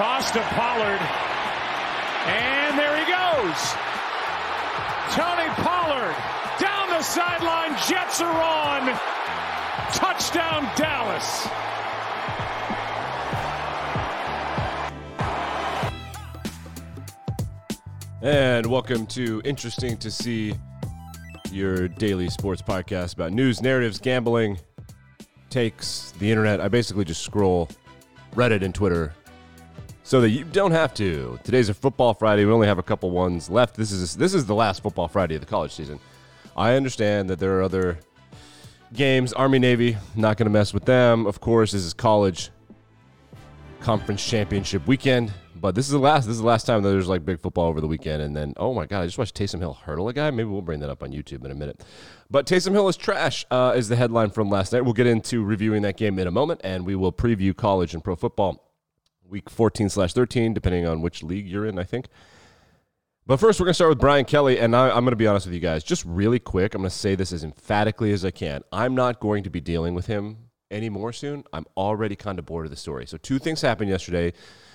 Toss to Pollard. And there he goes. Tony Pollard down the sideline. Jets are on. Touchdown, Dallas. And welcome to Interesting to See, your daily sports podcast about news, narratives, gambling, takes, the internet. I basically just scroll Reddit and Twitter so that you don't have to. Today's a football Friday. We only have a couple ones left. This is this is the last football Friday of the college season. I understand that there are other games. Army Navy, not going to mess with them. Of course, this is college conference championship weekend. But this is the last. This is the last time that there's like big football over the weekend. And then, oh my god, I just watched Taysom Hill hurdle a guy. Maybe we'll bring that up on YouTube in a minute. But Taysom Hill is trash. Uh, is the headline from last night. We'll get into reviewing that game in a moment, and we will preview college and pro football week 14 slash 13, depending on which league you're in. I think. But first, we're going to start with Brian Kelly, and I, I'm going to be honest with you guys, just really quick. I'm going to say this as emphatically as I can. I'm not going to be dealing with him anymore soon. I'm already kind of bored of the story. So two things happened yesterday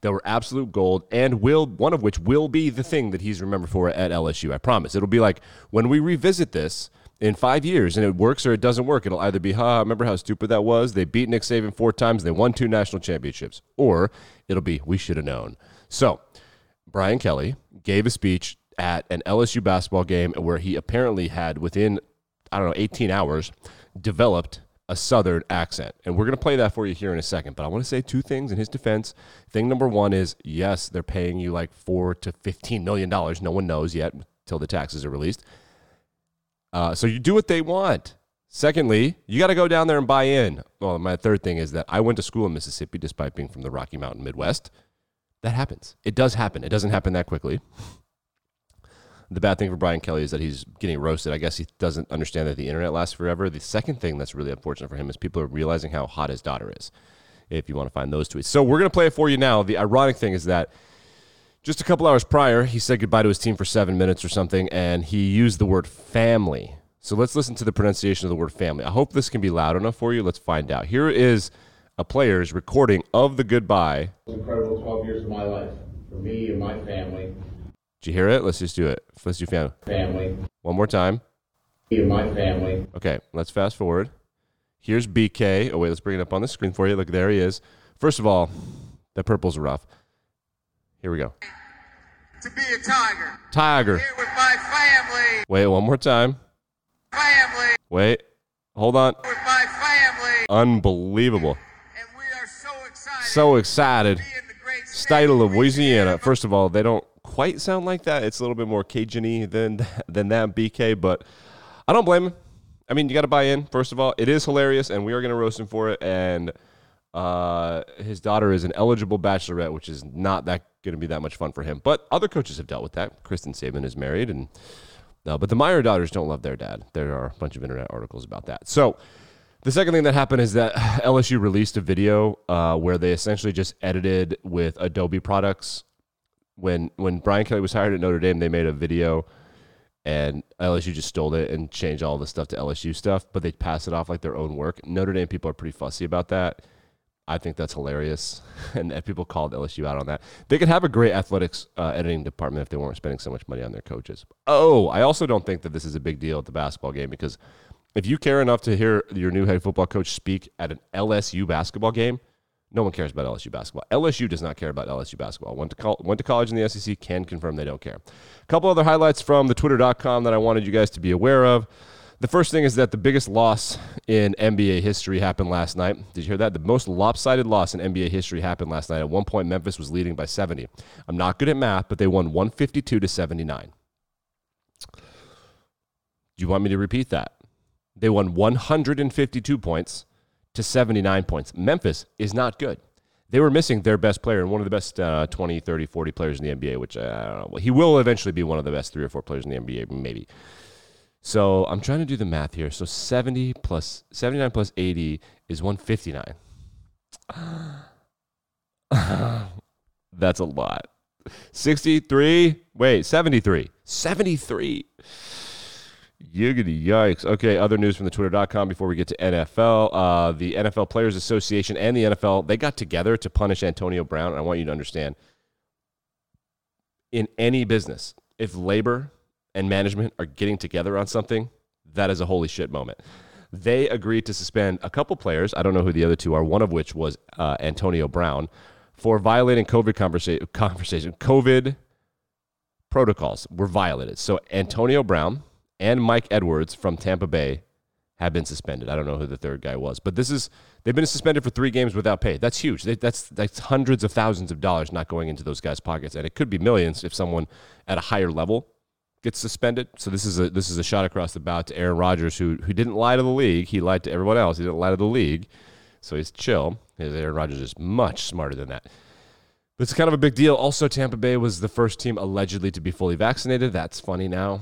that were absolute gold and will one of which will be the thing that he's remembered for at LSU. I promise. It'll be like when we revisit this in five years and it works or it doesn't work, it'll either be, ha, remember how stupid that was? They beat Nick Saban four times, they won two national championships. Or it'll be, we should have known. So Brian Kelly gave a speech at an LSU basketball game where he apparently had within, I don't know, 18 hours, developed a southern accent. And we're going to play that for you here in a second. But I want to say two things in his defense. Thing number one is yes, they're paying you like four to $15 million. No one knows yet until the taxes are released. Uh, so you do what they want. Secondly, you got to go down there and buy in. Well, my third thing is that I went to school in Mississippi despite being from the Rocky Mountain Midwest. That happens. It does happen. It doesn't happen that quickly. The bad thing for Brian Kelly is that he's getting roasted. I guess he doesn't understand that the internet lasts forever. The second thing that's really unfortunate for him is people are realizing how hot his daughter is. If you want to find those tweets, so we're gonna play it for you now. The ironic thing is that just a couple hours prior, he said goodbye to his team for seven minutes or something, and he used the word family. So let's listen to the pronunciation of the word family. I hope this can be loud enough for you. Let's find out. Here is a player's recording of the goodbye. incredible 12 years of my life for me and my family. Did you hear it? Let's just do it. Let's do family. Family. One more time. Me and my family. Okay, let's fast forward. Here's BK. Oh, wait, let's bring it up on the screen for you. Look, there he is. First of all, that purple's rough. Here we go. To be a tiger. Tiger. Here with my family. Wait, one more time. Family. Wait, hold on. With my family. Unbelievable. And we are so excited. So excited. to be in the great State of Louisiana. First of all, they don't quite sound like that. It's a little bit more Cajun-y than than that BK, but I don't blame him. I mean, you got to buy in. First of all, it is hilarious, and we are going to roast him for it. And uh, his daughter is an eligible bachelorette, which is not that going to be that much fun for him. But other coaches have dealt with that. Kristen Saban is married, and no, but the Meyer daughters don't love their dad. There are a bunch of internet articles about that. So. The second thing that happened is that LSU released a video uh, where they essentially just edited with Adobe products when when Brian Kelly was hired at Notre Dame, they made a video and LSU just stole it and changed all the stuff to LSU stuff, but they pass it off like their own work. Notre Dame people are pretty fussy about that. I think that's hilarious, and, people called LSU out on that. They could have a great athletics uh, editing department if they weren't spending so much money on their coaches. Oh, I also don't think that this is a big deal at the basketball game because if you care enough to hear your new head football coach speak at an LSU basketball game, no one cares about LSU basketball. LSU does not care about LSU basketball. Went to, col- went to college in the SEC, can confirm they don't care. A couple other highlights from the twitter.com that I wanted you guys to be aware of. The first thing is that the biggest loss in NBA history happened last night. Did you hear that? The most lopsided loss in NBA history happened last night. At one point, Memphis was leading by 70. I'm not good at math, but they won 152 to 79. Do you want me to repeat that? They won 152 points to 79 points. Memphis is not good. They were missing their best player and one of the best uh, 20, 30, 40 players in the NBA, which uh, I don't know. He will eventually be one of the best three or four players in the NBA, maybe. So I'm trying to do the math here. So 70 plus 79 plus 80 is 159. That's a lot. 63. Wait, 73. 73. Yiggity yikes. Okay, other news from the twitter.com before we get to NFL. Uh, the NFL Players Association and the NFL, they got together to punish Antonio Brown. And I want you to understand in any business, if labor and management are getting together on something, that is a holy shit moment. They agreed to suspend a couple players. I don't know who the other two are, one of which was uh, Antonio Brown for violating COVID conversa- conversation. COVID protocols were violated. So Antonio Brown and Mike Edwards from Tampa Bay have been suspended. I don't know who the third guy was, but this is they've been suspended for three games without pay. That's huge. They, that's that's hundreds of thousands of dollars not going into those guys' pockets, and it could be millions if someone at a higher level gets suspended. So this is a this is a shot across the bow to Aaron Rodgers, who who didn't lie to the league. He lied to everyone else. He didn't lie to the league. So he's chill. Aaron Rodgers is much smarter than that. But it's kind of a big deal. Also, Tampa Bay was the first team allegedly to be fully vaccinated. That's funny now.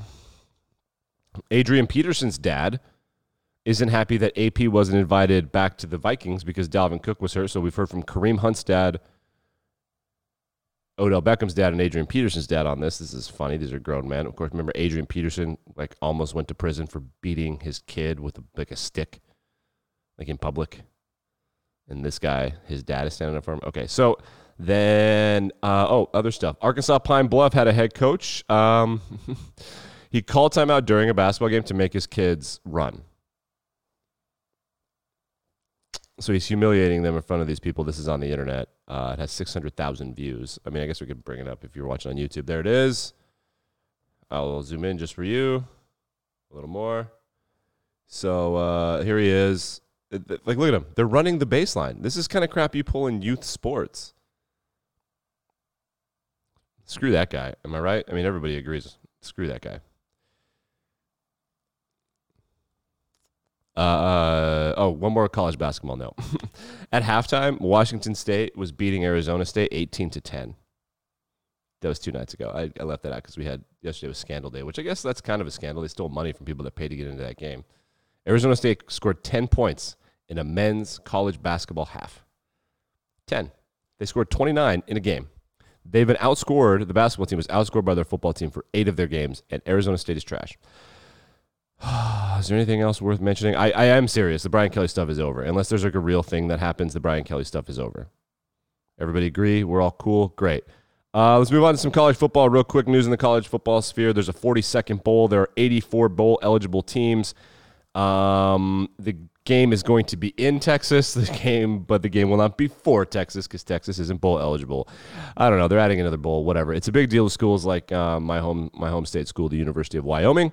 Adrian Peterson's dad isn't happy that AP wasn't invited back to the Vikings because Dalvin Cook was hurt. So we've heard from Kareem Hunt's dad, Odell Beckham's dad, and Adrian Peterson's dad on this. This is funny. These are grown men. Of course, remember Adrian Peterson like almost went to prison for beating his kid with a, like a stick, like in public. And this guy, his dad is standing up for him. Okay, so then uh, oh, other stuff. Arkansas Pine Bluff had a head coach. Um, he called timeout during a basketball game to make his kids run. So he's humiliating them in front of these people. This is on the internet. Uh, it has 600,000 views. I mean, I guess we could bring it up if you're watching on YouTube. There it is. I'll zoom in just for you. A little more. So uh, here he is. Like, look at him. They're running the baseline. This is kind of crap you pull in youth sports. Screw that guy. Am I right? I mean, everybody agrees. Screw that guy. Uh, uh, oh, one more college basketball note. At halftime, Washington State was beating Arizona State 18 to 10. That was two nights ago. I, I left that out because we had yesterday was scandal day, which I guess that's kind of a scandal. They stole money from people that paid to get into that game. Arizona State scored 10 points in a men's college basketball half. 10. They scored 29 in a game. They've been outscored. The basketball team was outscored by their football team for eight of their games, and Arizona State is trash. is there anything else worth mentioning? I, I am serious. The Brian Kelly stuff is over. Unless there's like a real thing that happens, the Brian Kelly stuff is over. Everybody agree? We're all cool? Great. Uh, let's move on to some college football. Real quick news in the college football sphere. There's a 42nd bowl. There are 84 bowl eligible teams. Um, the game is going to be in Texas. The game, but the game will not be for Texas because Texas isn't bowl eligible. I don't know. They're adding another bowl. Whatever. It's a big deal to schools like uh, my home my home state school, the University of Wyoming.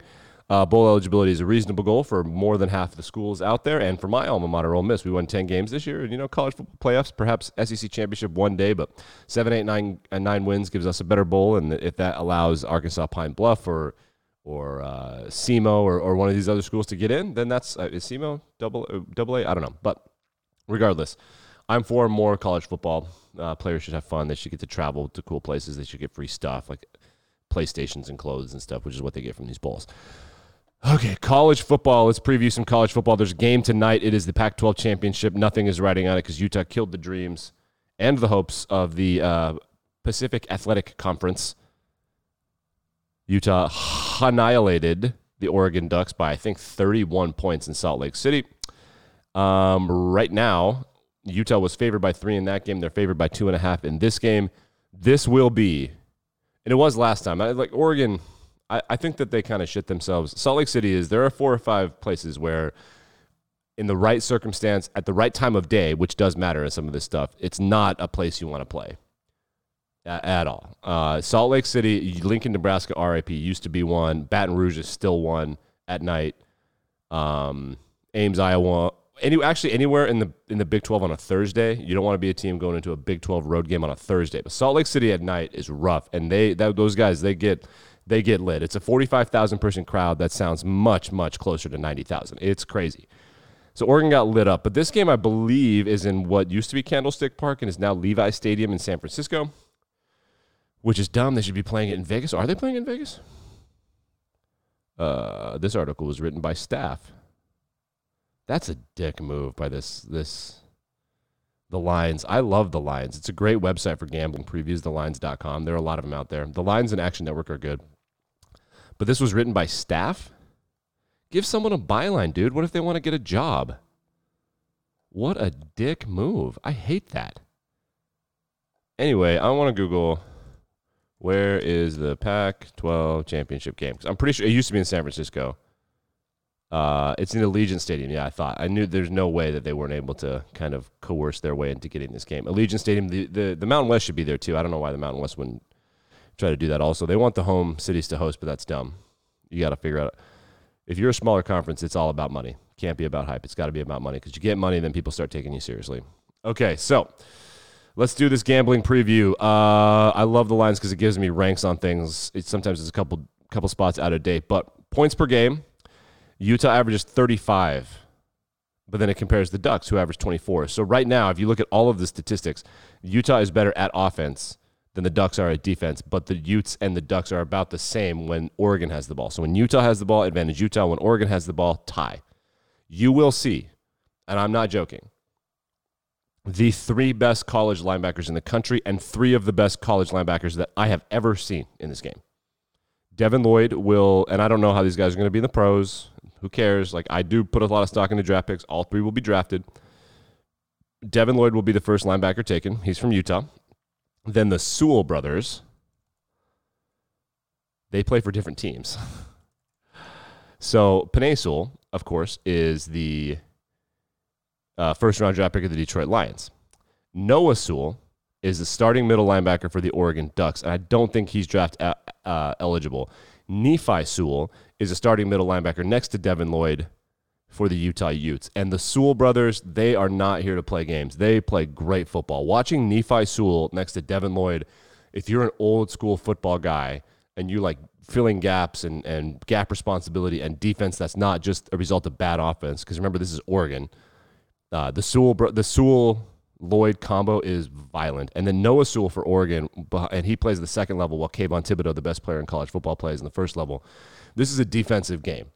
Uh, bowl eligibility is a reasonable goal for more than half the schools out there, and for my alma mater, Ole Miss, we won ten games this year. And you know, college football playoffs, perhaps SEC championship one day, but seven, eight, nine, and nine wins gives us a better bowl, and if that allows Arkansas Pine Bluff or or uh, SEMO or, or one of these other schools to get in, then that's uh, is SEMO double double A. I don't know, but regardless, I'm for more college football. Uh, players should have fun. They should get to travel to cool places. They should get free stuff like PlayStations and clothes and stuff, which is what they get from these bowls. Okay, college football. Let's preview some college football. There's a game tonight. It is the Pac 12 championship. Nothing is riding on it because Utah killed the dreams and the hopes of the uh, Pacific Athletic Conference. Utah annihilated the Oregon Ducks by, I think, 31 points in Salt Lake City. Um, right now, Utah was favored by three in that game. They're favored by two and a half in this game. This will be, and it was last time. I, like Oregon, I, I think that they kind of shit themselves. Salt Lake City is there are four or five places where, in the right circumstance, at the right time of day, which does matter in some of this stuff, it's not a place you want to play at all. Uh, Salt Lake City, Lincoln, Nebraska, RIP used to be one. Baton Rouge is still one at night. Um, Ames, Iowa. Any actually anywhere in the in the Big 12 on a Thursday, you don't want to be a team going into a Big 12 road game on a Thursday. But Salt Lake City at night is rough, and they that, those guys they get they get lit. It's a 45,000 person crowd that sounds much much closer to 90,000. It's crazy. So Oregon got lit up, but this game I believe is in what used to be Candlestick Park and is now Levi Stadium in San Francisco which is dumb. They should be playing it in Vegas. Are they playing in Vegas? Uh, this article was written by staff. That's a dick move by this this the Lines. I love the Lines. It's a great website for gambling previews, thelines.com. There are a lot of them out there. The Lines and Action Network are good. But this was written by staff. Give someone a byline, dude. What if they want to get a job? What a dick move. I hate that. Anyway, I want to Google where is the Pac 12 championship game? 'Cause I'm pretty sure it used to be in San Francisco. Uh, it's in Allegiant Stadium. Yeah, I thought. I knew there's no way that they weren't able to kind of coerce their way into getting this game. Allegiant Stadium, the, the, the Mountain West should be there too. I don't know why the Mountain West wouldn't try to do that also. They want the home cities to host, but that's dumb. You got to figure out. If you're a smaller conference, it's all about money. Can't be about hype. It's got to be about money because you get money, then people start taking you seriously. Okay, so let's do this gambling preview. Uh, I love the lines because it gives me ranks on things. It sometimes it's a couple couple spots out of date, but points per game. Utah averages 35, but then it compares the Ducks, who average 24. So right now, if you look at all of the statistics, Utah is better at offense than the Ducks are at defense, but the Utes and the Ducks are about the same when Oregon has the ball. So when Utah has the ball, advantage Utah. When Oregon has the ball, tie. You will see, and I'm not joking, the three best college linebackers in the country and three of the best college linebackers that I have ever seen in this game. Devin Lloyd will, and I don't know how these guys are going to be in the pros. Who cares? Like, I do put a lot of stock into draft picks. All three will be drafted. Devin Lloyd will be the first linebacker taken. He's from Utah. Then the Sewell brothers, they play for different teams. so Penei Sewell, of course, is the uh, first round draft pick of the Detroit Lions. Noah Sewell is the starting middle linebacker for the Oregon Ducks, and I don't think he's draft uh, uh, eligible. Nephi Sewell is a starting middle linebacker next to Devin Lloyd for the Utah Utes. And the Sewell brothers, they are not here to play games. They play great football. Watching Nephi Sewell next to Devin Lloyd, if you're an old school football guy and you like filling gaps and, and gap responsibility and defense that's not just a result of bad offense, because remember, this is Oregon. Uh, the Sewell, the Sewell Lloyd combo is violent. And then Noah Sewell for Oregon, and he plays the second level while Kayvon Thibodeaux, the best player in college football, plays in the first level. This is a defensive game.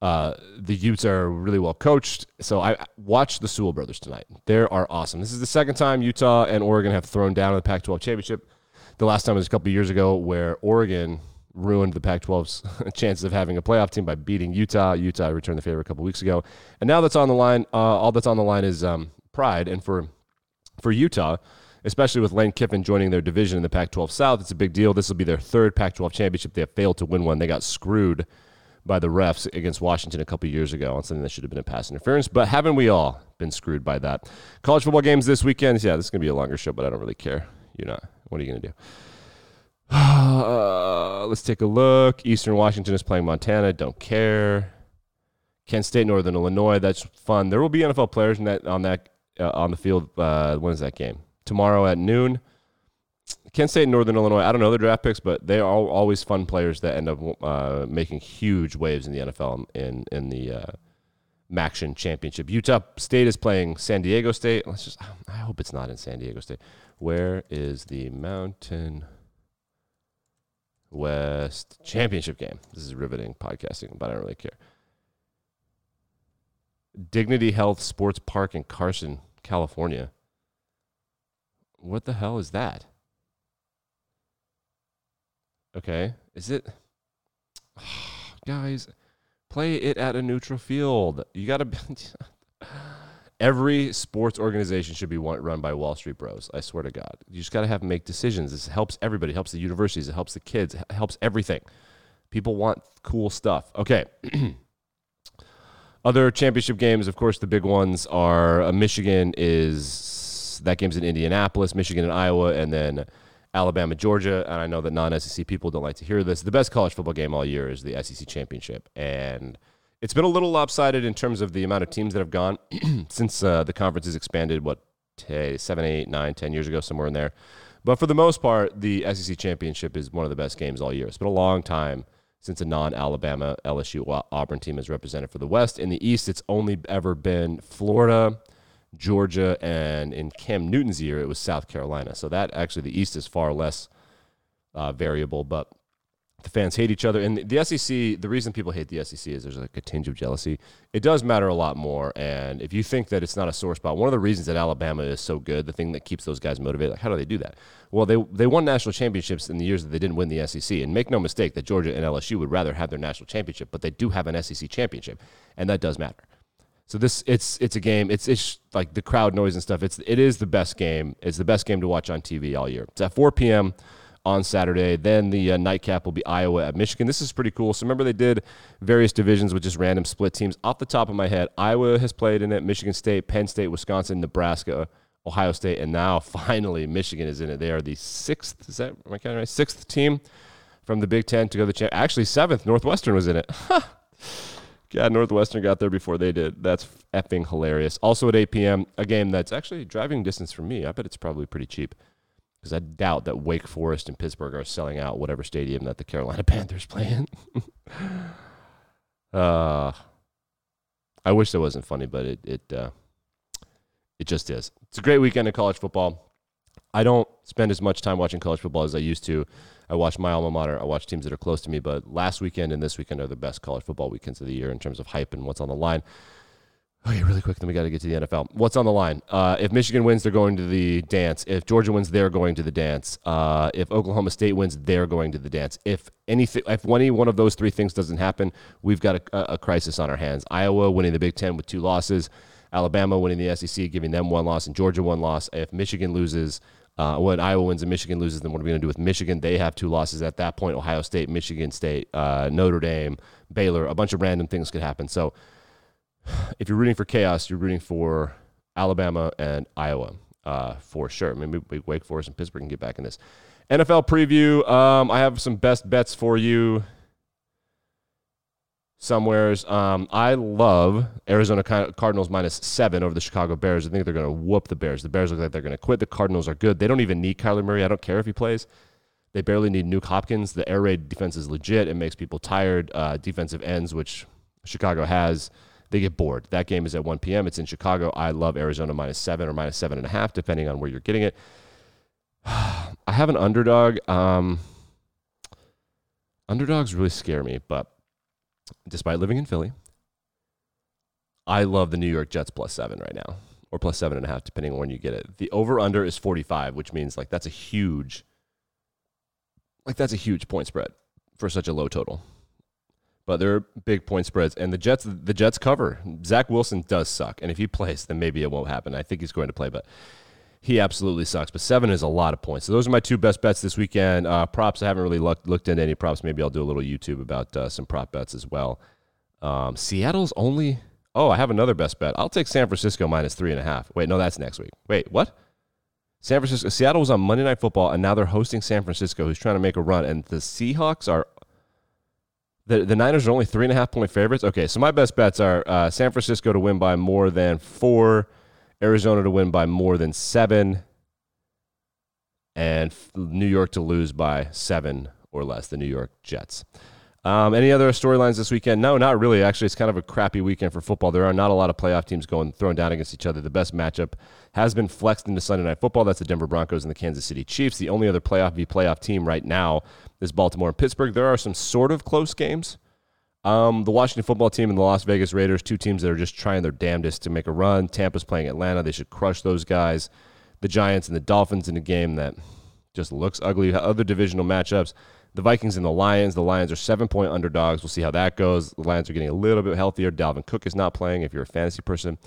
Uh, the Utes are really well coached. So I watched the Sewell brothers tonight. They are awesome. This is the second time Utah and Oregon have thrown down in the Pac 12 championship. The last time was a couple years ago where Oregon ruined the Pac 12's chances of having a playoff team by beating Utah. Utah returned the favor a couple weeks ago. And now that's on the line, uh, all that's on the line is um, pride. And for, for Utah, especially with Lane Kiffin joining their division in the Pac 12 South, it's a big deal. This will be their third Pac 12 championship. They have failed to win one. They got screwed by the refs against Washington a couple years ago on something that should have been a pass interference. But haven't we all been screwed by that? College football games this weekend. Yeah, this is going to be a longer show, but I don't really care. You're not. What are you going to do? Uh, let's take a look. Eastern Washington is playing Montana. Don't care. Kent State, Northern Illinois. That's fun. There will be NFL players in that on that uh, on the field. Uh, when is that game? Tomorrow at noon. Kent State Northern Illinois. I don't know their draft picks, but they are always fun players that end up uh, making huge waves in the NFL in in the uh, Maction Championship. Utah State is playing San Diego State. Let's just. I hope it's not in San Diego State. Where is the Mountain West Championship game? This is riveting podcasting, but I don't really care. Dignity Health Sports Park in Carson, California. What the hell is that? Okay. Is it guys, play it at a neutral field. You got to Every sports organization should be run by Wall Street bros. I swear to God. You just got to have them make decisions. This helps everybody. Helps the universities. It helps the kids. It helps everything. People want cool stuff. Okay. Other championship games, of course, the big ones are uh, Michigan is that game's in Indianapolis, Michigan and Iowa, and then Alabama, Georgia. And I know that non-SEC people don't like to hear this. The best college football game all year is the SEC championship, and it's been a little lopsided in terms of the amount of teams that have gone since uh, the conference has expanded. What t- seven, eight, nine, ten years ago, somewhere in there. But for the most part, the SEC championship is one of the best games all year. It's been a long time since a non-Alabama, LSU, Auburn team is represented for the West. In the East, it's only ever been Florida, Georgia, and in Cam Newton's year, it was South Carolina. So that actually, the East is far less uh, variable. But The fans hate each other, and the SEC. The reason people hate the SEC is there's like a tinge of jealousy. It does matter a lot more, and if you think that it's not a sore spot, one of the reasons that Alabama is so good, the thing that keeps those guys motivated, like how do they do that? Well, they they won national championships in the years that they didn't win the SEC, and make no mistake that Georgia and LSU would rather have their national championship, but they do have an SEC championship, and that does matter. So this it's it's a game. It's it's like the crowd noise and stuff. It's it is the best game. It's the best game to watch on TV all year. It's at 4 p.m. on Saturday. Then the uh, nightcap will be Iowa at Michigan. This is pretty cool. So remember they did various divisions with just random split teams. Off the top of my head, Iowa has played in it. Michigan State, Penn State, Wisconsin, Nebraska, Ohio State, and now finally Michigan is in it. They are the sixth. Is that am I counting right? Sixth team from the Big Ten to go to the champ. Actually, seventh. Northwestern was in it. God, Northwestern got there before they did. That's effing hilarious. Also at 8 p.m., a game that's actually driving distance from me. I bet it's probably pretty cheap because I doubt that Wake Forest and Pittsburgh are selling out whatever stadium that the Carolina Panthers play in. uh, I wish that wasn't funny, but it it uh, it just is. It's a great weekend in college football. I don't spend as much time watching college football as I used to. I watch my alma mater. I watch teams that are close to me. But last weekend and this weekend are the best college football weekends of the year in terms of hype and what's on the line. Okay, really quick, then we got to get to the NFL. What's on the line? Uh, if Michigan wins, they're going to the dance. If Georgia wins, they're going to the dance. Uh, if Oklahoma State wins, they're going to the dance. If anything, if any one of those three things doesn't happen, we've got a, a crisis on our hands. Iowa winning the Big Ten with two losses, Alabama winning the SEC, giving them one loss, and Georgia one loss. If Michigan loses, uh, when Iowa wins and Michigan loses, then what are we going to do with Michigan? They have two losses at that point. Ohio State, Michigan State, uh, Notre Dame, Baylor. A bunch of random things could happen. So if you're rooting for chaos, you're rooting for Alabama and Iowa uh, for sure. Maybe Wake Forest and Pittsburgh can get back in this. NFL preview. Um, I have some best bets for you somewheres. Um, I love Arizona Cardinals minus seven over the Chicago Bears. I think they're going to whoop the Bears. The Bears look like they're going to quit. The Cardinals are good. They don't even need Kyler Murray. I don't care if he plays. They barely need Nuk Hopkins. The air raid defense is legit. It makes people tired. Uh, defensive ends, which Chicago has, they get bored. That game is at 1 p.m. It's in Chicago. I love Arizona minus seven or minus seven and a half, depending on where you're getting it. I have an underdog. Um, underdogs really scare me, but despite living in Philly, I love the New York Jets plus seven right now, or plus seven and a half, depending on when you get it. The over under is 45, which means like that's a huge, like that's a huge point spread for such a low total. But they're big point spreads, and the Jets, the Jets cover. Zach Wilson does suck, and if he plays, then maybe it won't happen. I think he's going to play, but he absolutely sucks. But seven is a lot of points. So those are my two best bets this weekend. Uh, props, I haven't really looked, looked into any props. Maybe I'll do a little YouTube about uh, some prop bets as well. Um, Seattle's only. Oh, I have another best bet. I'll take San Francisco minus three and a half. Wait, no, that's next week. Wait, what? San Francisco, Seattle was on Monday Night Football, and now they're hosting San Francisco, who's trying to make a run. And the Seahawks are the, the Niners are only three and a half point favorites. Okay, so my best bets are uh, San Francisco to win by more than four, Arizona to win by more than seven, and New York to lose by seven or less, the New York Jets. Um, any other storylines this weekend? No, not really. Actually, it's kind of a crappy weekend for football. There are not a lot of playoff teams going throwing down against each other. The best matchup has been flexed into Sunday Night Football. That's the Denver Broncos and the Kansas City Chiefs. The only other playoff v playoff team right now is Baltimore and Pittsburgh. There are some sort of close games. Um, the Washington football team and the Las Vegas Raiders, two teams that are just trying their damnedest to make a run. Tampa's playing Atlanta. They should crush those guys. The Giants and the Dolphins in a game that just looks ugly. Other divisional matchups. The Vikings and the Lions. The Lions are seven point underdogs. We'll see how that goes. The Lions are getting a little bit healthier. Dalvin Cook is not playing if you're a fantasy person.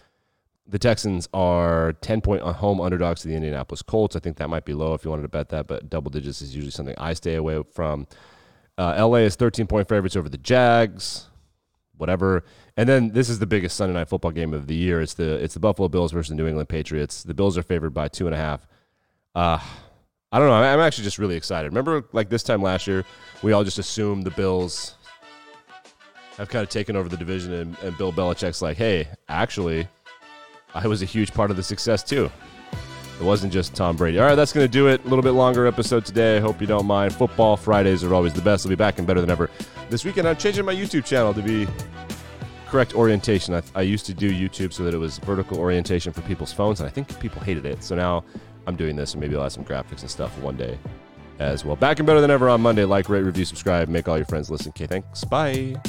The Texans are 10 point home underdogs to the Indianapolis Colts. I think that might be low if you wanted to bet that, but double digits is usually something I stay away from. Uh, LA is 13 point favorites over the Jags. Whatever. And then this is the biggest Sunday night football game of the year. It's the it's the Buffalo Bills versus the New England Patriots. The Bills are favored by two and a half. Uh, I don't know. I'm actually just really excited. Remember, like this time last year, we all just assumed the Bills have kind of taken over the division, and, and Bill Belichick's like, hey, actually, I was a huge part of the success too. It wasn't just Tom Brady. All right, that's going to do it. A little bit longer episode today. I hope you don't mind. Football Fridays are always the best. I'll be back and better than ever. This weekend, I'm changing my YouTube channel to be correct orientation. I, I used to do YouTube so that it was vertical orientation for people's phones, and I think people hated it. So now I'm doing this, and maybe I'll add some graphics and stuff one day as well. Back and better than ever on Monday. Like, rate, review, subscribe, make all your friends listen. Okay, thanks. Bye.